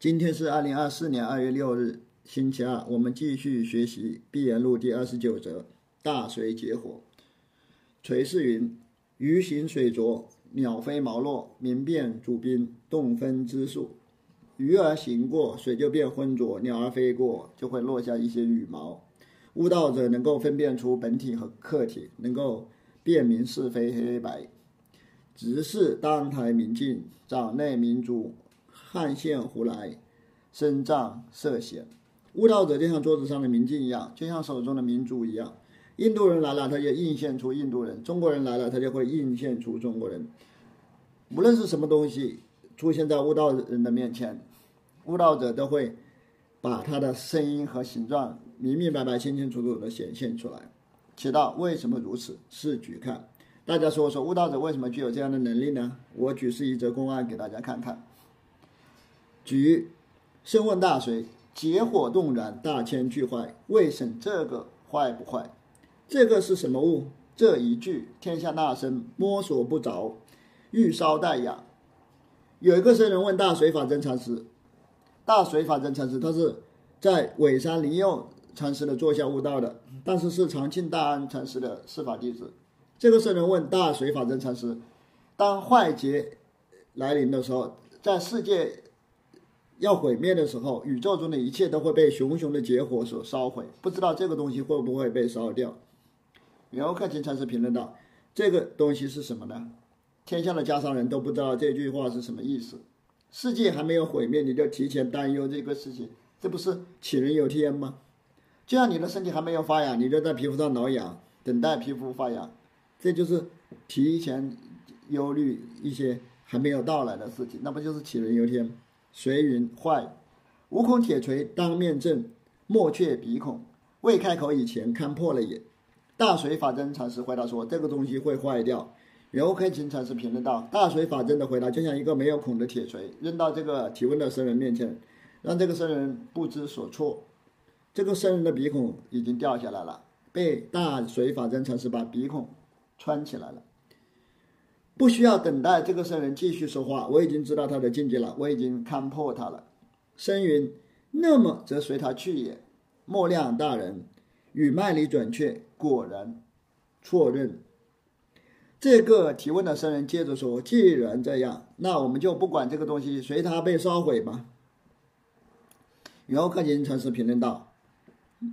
今天是二零二四年二月六日，星期二，我们继续学习《碧岩录》第二十九则：大水结火。垂是云：鱼行水浊，鸟飞毛落，明变主宾，动分之数。鱼儿行过，水就变浑浊；鸟儿飞过，就会落下一些羽毛。悟道者能够分辨出本体和客体，能够辨明是非黑白。直视当台明镜，掌内明珠。汗腺胡来，身脏色显。悟道者就像桌子上的明镜一样，就像手中的明珠一样。印度人来了，他就映现出印度人；中国人来了，他就会映现出中国人。无论是什么东西出现在悟道人的面前，悟道者都会把他的声音和形状明明白白、清清楚楚地显现出来。提到为什么如此？是举看，大家说说悟道者为什么具有这样的能力呢？我举示一则公案给大家看看。举，先问大水，结火动燃，大千俱坏。未审这个坏不坏？这个是什么物？这一句天下大声，摸索不着，欲烧待养。有一个僧人问大水法真禅师，大水法真禅师他是在尾山灵佑禅师的座下悟道的，但是是长庆大安禅师的师法弟子。这个僧人问大水法真禅师，当坏劫来临的时候，在世界。要毁灭的时候，宇宙中的一切都会被熊熊的劫火所烧毁。不知道这个东西会不会被烧掉？然后克勤禅师评论道：“这个东西是什么呢？天下的家商人都不知道这句话是什么意思。世界还没有毁灭，你就提前担忧这个事情，这不是杞人忧天吗？就像你的身体还没有发痒，你就在皮肤上挠痒，等待皮肤发痒，这就是提前忧虑一些还没有到来的事情，那不就是杞人忧天？”随云坏，无孔铁锤当面正，莫却鼻孔。未开口以前看破了眼。大水法真禅师回答说：“这个东西会坏掉。”然后开勤禅师评论道：“大水法真的回答就像一个没有孔的铁锤，扔到这个提问的僧人面前，让这个僧人不知所措。这个僧人的鼻孔已经掉下来了，被大水法真禅师把鼻孔穿起来了。”不需要等待这个僧人继续说话，我已经知道他的境界了，我已经看破他了。僧云：“那么则随他去也。”莫亮大人语脉里准确，果然错认。这个提问的僧人接着说：“既然这样，那我们就不管这个东西，随他被烧毁吧。”然后克勤禅师评论道：“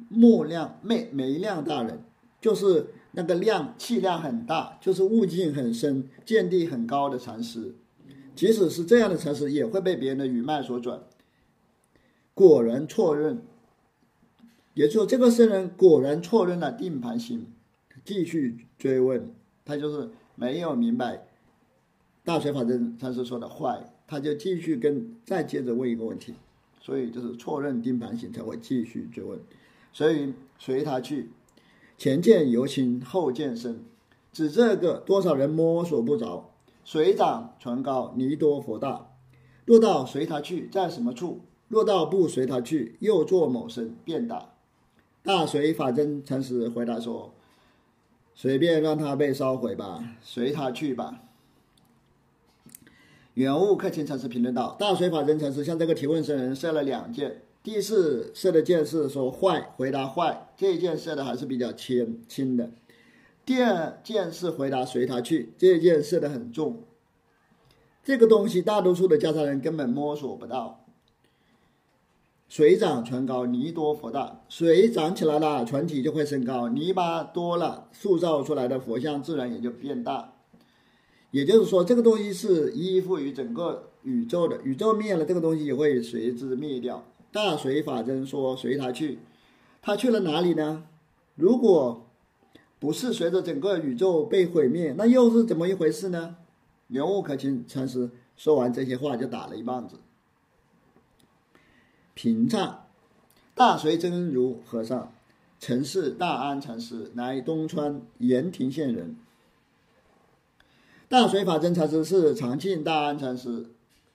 莫亮梅梅亮大人就是。”那个量气量很大，就是悟境很深、见地很高的禅师，即使是这样的禅师，也会被别人的语脉所转。果然错认，也就是，这个僧人果然错认了定盘心。继续追问，他就是没有明白大水法真禅师说的坏，他就继续跟再接着问一个问题，所以就是错认定盘心才会继续追问，所以随他去。前见尤轻，后见深，指这个多少人摸索不着。水涨船高，泥多佛大。若到随他去，在什么处？若到不随他去，又作某身变大。大水法真禅师回答说：“随便让他被烧毁吧，随他去吧。”远悟克勤禅师评论道：“大水法真禅师向这个提问僧人设了两件。”第四射的箭是说坏，回答坏，这一件设的还是比较轻轻的。第二件是回答随他去，这一件设的很重。这个东西大多数的家常人根本摸索不到。水涨船高，泥多佛大。水涨起来了，船体就会升高；泥巴多了，塑造出来的佛像自然也就变大。也就是说，这个东西是依附于整个宇宙的，宇宙灭了，这个东西也会随之灭掉。大水法真说：“随他去，他去了哪里呢？如果不是随着整个宇宙被毁灭，那又是怎么一回事呢？”牛悟可亲禅师说完这些话，就打了一棒子。平唱，大水真如和尚，曾是大安禅师，乃东川盐亭县人。大水法真禅师是长庆大安禅师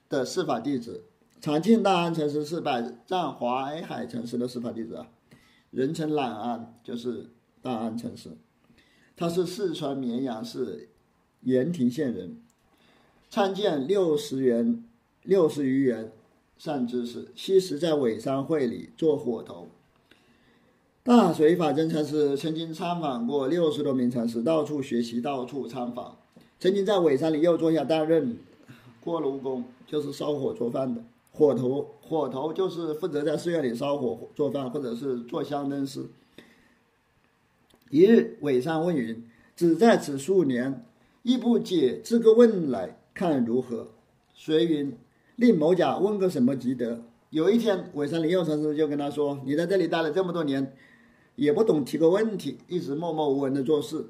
的师法弟子。长庆大安禅师是百丈华海禅师的师法弟子啊，人称懒安，就是大安禅师。他是四川绵阳市盐亭县人，参见六十元、六十余元善知识。昔时在尾山会里做火头。大水法真禅师曾经参访过六十多名禅师，到处学习，到处参访。曾经在尾山里又坐下担任锅炉工，就是烧火做饭的火头。火头就是负责在寺院里烧火做饭，或者是做香灯师。一日，尾山问云：“只在此数年，亦不解这个问来，看如何？”随云：“令某甲问个什么即得？”有一天，尾山灵佑禅师就跟他说：“你在这里待了这么多年。”也不懂提个问题，一直默默无闻的做事。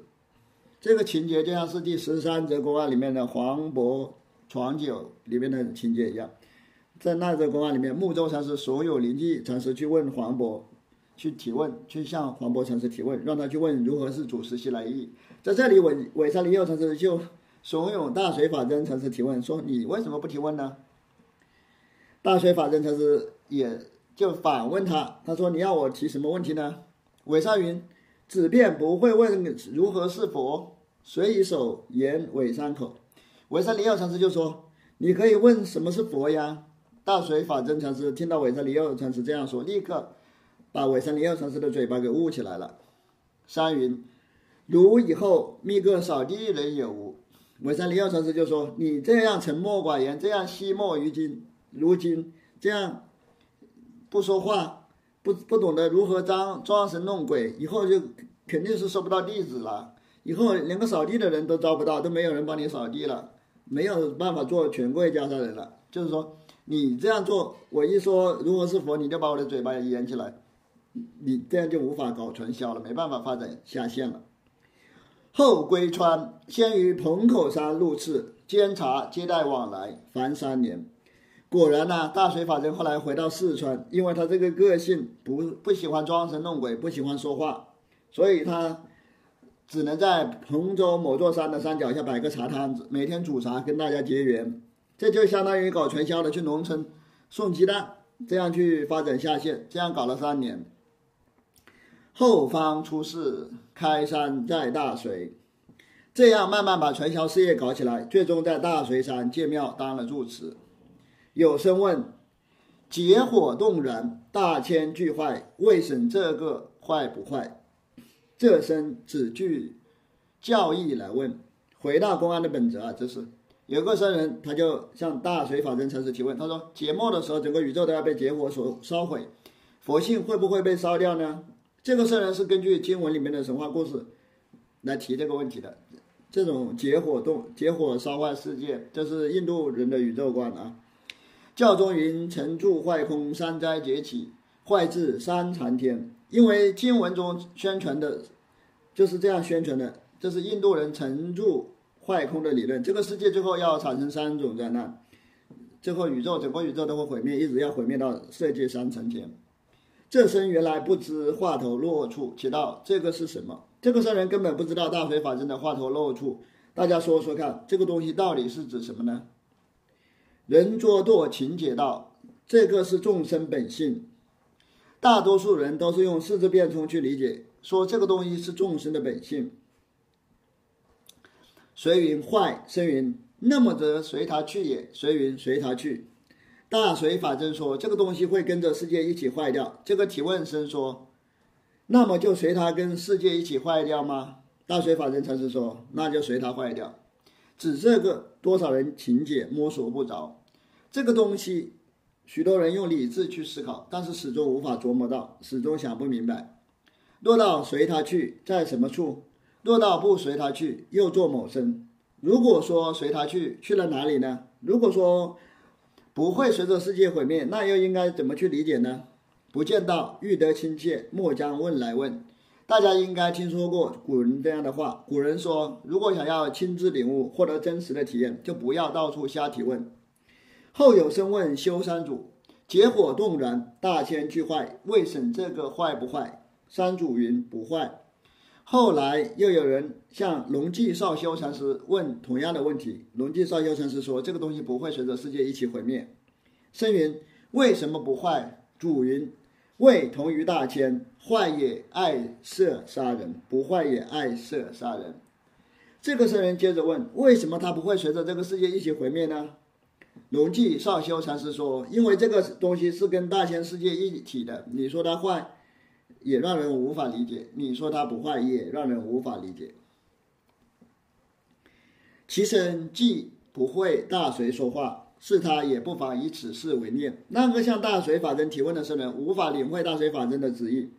这个情节就像是第十三则公案里面的黄渤闯酒里面的情节一样。在那则公案里面，木舟禅师所有灵济禅师去问黄渤，去提问，去向黄渤禅师提问，让他去问如何是主实习来意。在这里，尾尾山灵佑禅师就怂恿大水法真禅师提问，说：“你为什么不提问呢？”大水法真禅师也就反问他，他说：“你要我提什么问题呢？”韦山云：“子便不会问如何是佛，随以手言韦山口。”韦山灵耀禅师就说：“你可以问什么是佛呀？”大水法真禅师听到韦山灵耀禅师这样说，立刻把韦山灵耀禅师的嘴巴给捂起来了。山云：“如以后密个扫地人有无？”韦山灵耀禅师就说：“你这样沉默寡言，这样惜墨于今，如今这样不说话。”不不懂得如何装装神弄鬼，以后就肯定是收不到弟子了。以后连个扫地的人都招不到，都没有人帮你扫地了，没有办法做权贵家下人了。就是说，你这样做，我一说如果是佛，你就把我的嘴巴也掩起来，你这样就无法搞传销了，没办法发展下线了。后归川，先于彭口山入次，监察接待往来，凡三年。果然呢，大水法真后来回到四川，因为他这个个性不不喜欢装神弄鬼，不喜欢说话，所以他只能在彭州某座山的山脚下摆个茶摊子，每天煮茶跟大家结缘。这就相当于搞传销的去农村送鸡蛋，这样去发展下线，这样搞了三年。后方出事，开山在大水，这样慢慢把传销事业搞起来，最终在大水山建庙当了住持。有声问：结火动燃，大千俱坏，为审这个坏不坏？这声只据教义来问。回到公安的本质啊，这是有个僧人，他就向大水法真禅师提问，他说：节末的时候，整个宇宙都要被结火所烧毁，佛性会不会被烧掉呢？这个僧人是根据经文里面的神话故事来提这个问题的。这种结火动、结火烧坏世界，这是印度人的宇宙观啊。教中云：“成住坏空，三灾劫起，坏至三禅天。”因为经文中宣传的，就是这样宣传的。这是印度人成住坏空的理论。这个世界最后要产生三种灾难，最后宇宙整个宇宙都会毁灭，一直要毁灭到世界三层前。这僧原来不知话头落处，提到这个是什么？这个僧人根本不知道大非法真的话头落处。大家说说看，这个东西到底是指什么呢？人作堕情解道，这个是众生本性。大多数人都是用四字变通去理解，说这个东西是众生的本性。随云坏，生云那么则随他去也。随云随他去。大随法真说这个东西会跟着世界一起坏掉。这个提问生说，那么就随他跟世界一起坏掉吗？大随法真禅师说，那就随他坏掉。指这个。多少人情解摸索不着，这个东西，许多人用理智去思考，但是始终无法琢磨到，始终想不明白。落到随他去，在什么处？若到不随他去，又做某身。如果说随他去，去了哪里呢？如果说不会随着世界毁灭，那又应该怎么去理解呢？不见到欲得亲切，莫将问来问。大家应该听说过古人这样的话。古人说，如果想要亲自领悟、获得真实的体验，就不要到处瞎提问。后有生问修山主：结火动然，大千俱坏，未审这个坏不坏？山主云：不坏。后来又有人向龙寂少修禅师问同样的问题，龙寂少修禅师说：这个东西不会随着世界一起毁灭。僧云：为什么不坏？主云。未同于大千，坏也爱色杀人，不坏也爱色杀人。这个僧人接着问：为什么他不会随着这个世界一起毁灭呢？龙记少修禅师说：“因为这个东西是跟大千世界一体的，你说它坏，也让人无法理解；你说他不坏，也让人无法理解。其身既不会大随说话，是他也不妨以此事为念。那个向大随法真提问的僧人，无法领会大随法真的旨意，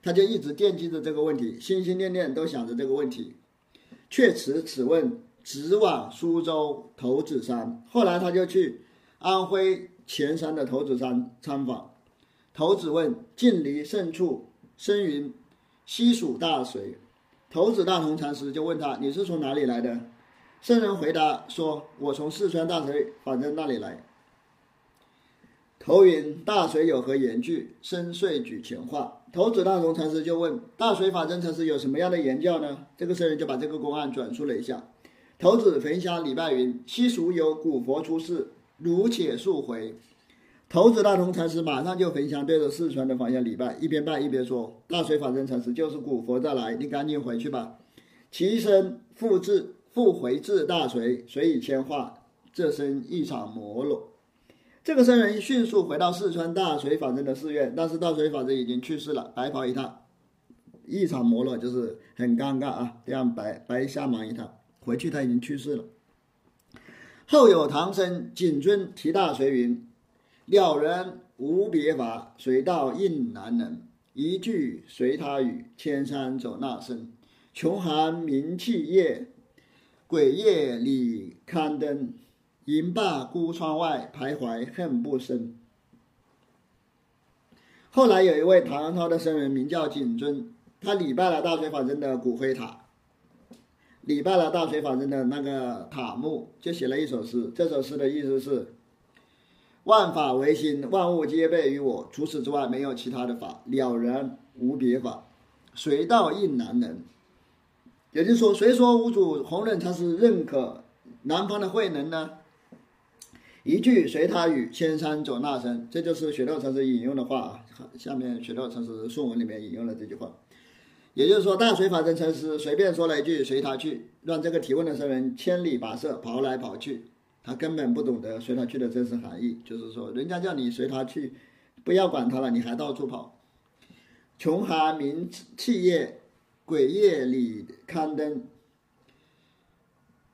他就一直惦记着这个问题，心心念念都想着这个问题，却持此问直往苏州头子山。后来他就去。”安徽潜山的头子山参访，头子问：“近离甚处？”僧云：“西蜀大水。”头子大同禅师就问他：“你是从哪里来的？”僧人回答说：“我从四川大水法正那里来。”头云：“大水有何言句？”深遂举前话。头子大同禅师就问：“大水法真禅师有什么样的言教呢？”这个僧人就把这个公案转述了一下。头子焚香礼拜云：“西蜀有古佛出世。”如且速回，头子大同禅师马上就焚香，对着四川的方向礼拜，一边拜一边说：“大水法真禅师就是古佛再来，你赶紧回去吧。”其身复至，复回至大水，水已千化，这身一场摩罗。这个僧人迅速回到四川大水法真的寺院，但是大水法真已经去世了，白跑一趟，一场摩罗就是很尴尬啊，这样白白瞎忙一趟，回去他已经去世了。后有唐僧谨遵提大随云：“了人无别法，随道应难能。一句随他语，千山走那声。穷寒名气夜，鬼夜里刊登。银罢孤窗外，徘徊恨不生。”后来有一位唐朝的僧人，名叫景遵，他礼拜了大水法真的骨灰塔。礼拜了大水法真的那个塔木，就写了一首诗。这首诗的意思是：万法唯心，万物皆备于我，除此之外没有其他的法，了然无别法，谁道应难能。也就是说，谁说五祖弘忍他是认可南方的慧能呢？一句随他语，千山走那山，这就是雪道禅师引用的话啊。下面雪道禅师颂文里面引用了这句话。也就是说，大水法真禅师随便说了一句“随他去”，让这个提问的僧人千里跋涉跑来跑去，他根本不懂得“随他去”的真实含义。就是说，人家叫你随他去，不要管他了，你还到处跑。穷寒名气夜，鬼夜里刊登。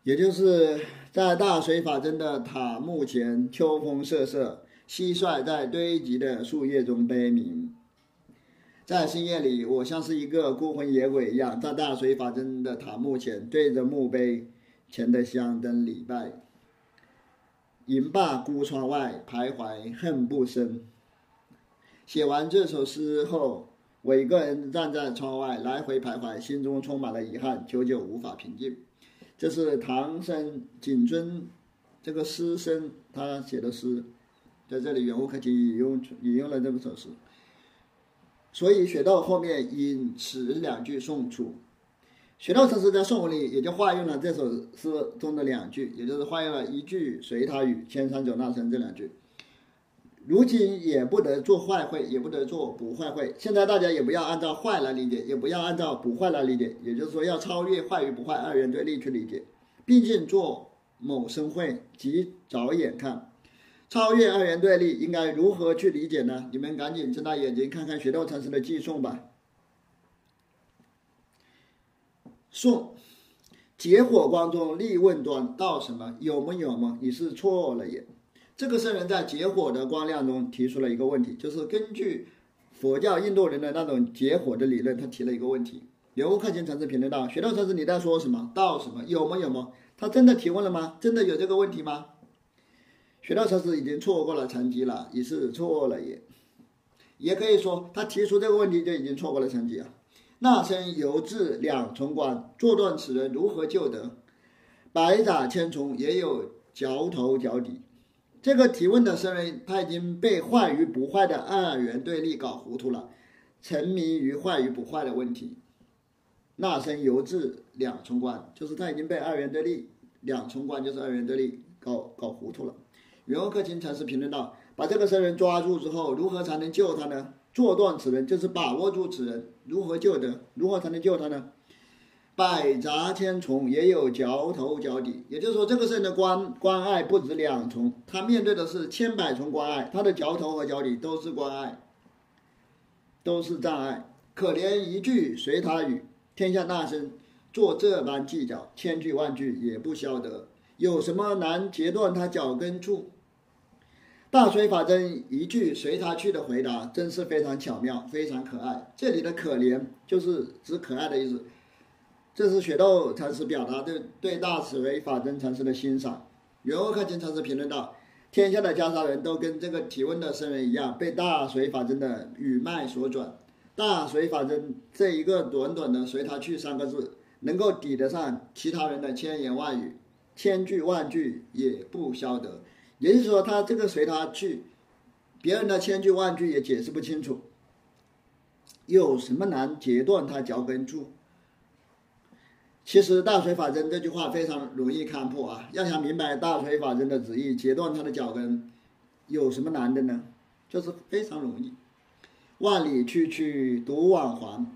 也就是在大水法真的塔墓前，秋风瑟瑟，蟋蟀在堆积的树叶中悲鸣。在深夜里，我像是一个孤魂野鬼一样，在大水法真的塔墓前，对着墓碑前的香灯礼拜。吟罢孤窗外，徘徊恨不生。写完这首诗后，我一个人站在窗外，来回徘徊，心中充满了遗憾，久久无法平静。这是唐僧谨遵这个诗僧他写的诗，在这里圆悟克勤引用引用了这首诗。所以写到后面引此两句送出，雪道禅师在颂文里也就化用了这首诗中的两句，也就是化用了一句随他语，千山走那山这两句。如今也不得做坏会，也不得做不坏会。现在大家也不要按照坏来理解，也不要按照不坏来理解，也就是说要超越坏与不坏二元对立去理解。毕竟做某生会，及早眼看。超越二元对立，应该如何去理解呢？你们赶紧睁大眼睛看看学道禅师的寄送吧。送，结火光中立问端，道什么？有吗？有吗？你是错了也。这个圣人在结火的光亮中提出了一个问题，就是根据佛教印度人的那种结火的理论，他提了一个问题。刘克勤禅师评论道：“学道禅师，你在说什么？道什么？有吗？有吗？他真的提问了吗？真的有这个问题吗？”学道禅师已经错过了成绩了，已是错了也，也可以说他提出这个问题就已经错过了成绩啊。那生犹至两重关，坐断此人如何救得？百爪千虫也有脚头脚底。这个提问的僧人他已经被坏与不坏的二元对立搞糊涂了，沉迷于坏与不坏的问题。那生犹至两重关，就是他已经被二元对立，两重关就是二元对立搞搞糊涂了。袁克勤禅师评论道：“把这个僧人抓住之后，如何才能救他呢？做断此人，就是把握住此人，如何救得？如何才能救他呢？百杂千重，也有脚头脚底。也就是说，这个人的关关爱不止两重，他面对的是千百重关爱，他的脚头和脚底都是关爱，都是障碍。可怜一句随他语，天下大圣做这般计较，千句万句也不消得。有什么难截断他脚跟处？大水法真一句随他去的回答，真是非常巧妙，非常可爱。这里的可怜就是指可爱的意思。这是雪窦禅师表达对对大水法真禅师的欣赏。袁欧克金禅师评论道：“天下的袈裟人都跟这个提问的僧人一样，被大水法真的语脉所转。大水法真这一个短短的‘随他去’三个字，能够抵得上其他人的千言万语，千句万句也不消得。”也就是说，他这个随他去，别人的千句万句也解释不清楚。有什么难截断他脚跟处？其实大水法真这句话非常容易看破啊！要想明白大水法真的旨意，截断他的脚跟，有什么难的呢？就是非常容易。万里区区独往还，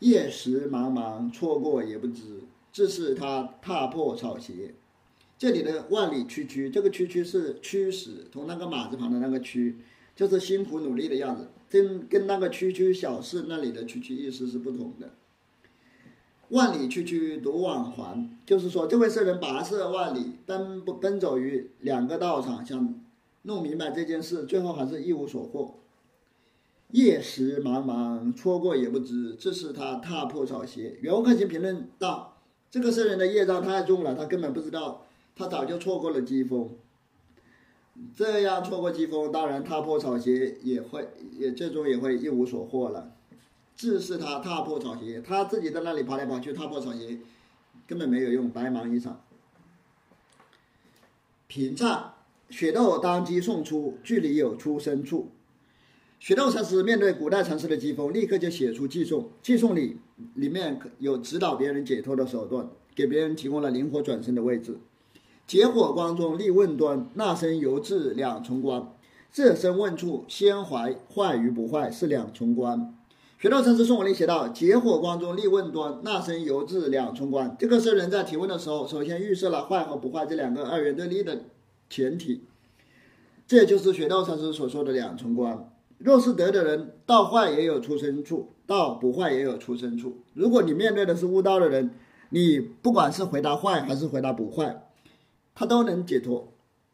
夜时茫茫错过也不知，致使他踏破草鞋。这里的万里区区，这个区区是驱使，同那个马字旁的那个驱，就是辛苦努力的样子，跟跟那个区区小事那里的区区意思是不同的。万里区区独往还，就是说这位僧人跋涉万里，奔不奔走于两个道场，想弄明白这件事，最后还是一无所获。夜时茫茫，错过也不知，致使他踏破草鞋。袁克勤评论道：“这个僧人的业障太重了，他根本不知道。”他早就错过了机锋，这样错过机锋，当然踏破草鞋也会，也最终也会一无所获了。致使他踏破草鞋，他自己在那里跑来跑去，踏破草鞋根本没有用，白忙一场。平唱雪窦当机送出，距离有出生处。雪窦禅师面对古代禅师的机锋，立刻就写出寄送，寄送里里面有指导别人解脱的手段，给别人提供了灵活转身的位置。结火光中立问端，那身犹至两重关。这身问处，先怀坏与不坏是两重关。学道禅师宋文里写道：结火光中立问端，那身犹至两重关。这个僧人在提问的时候，首先预设了坏和不坏这两个二元对立的前提。这就是学道禅师所说的两重关。若是得的人，到坏也有出生处，到不坏也有出生处。如果你面对的是悟道的人，你不管是回答坏还是回答不坏。他都能解脱，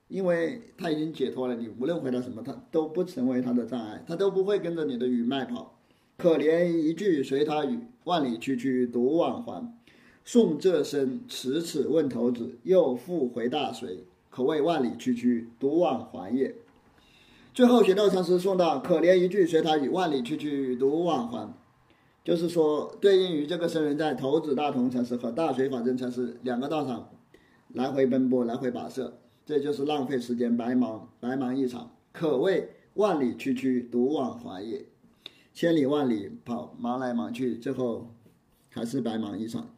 因为他已经解脱了。你无论回答什么，他都不成为他的障碍，他都不会跟着你的语脉跑。可怜一句随他语，万里区区独往还。送这身迟迟问头子，又复回大水，可谓万里区区独往还也。最后，玄道禅师送到：可怜一句随他语，万里区区独往还。就是说，对应于这个僧人在头子大同禅师和大水法真禅师两个道场。来回奔波，来回跋涉，这就是浪费时间，白忙白忙一场，可谓万里区区独往还也。千里万里跑，忙来忙去，最后还是白忙一场。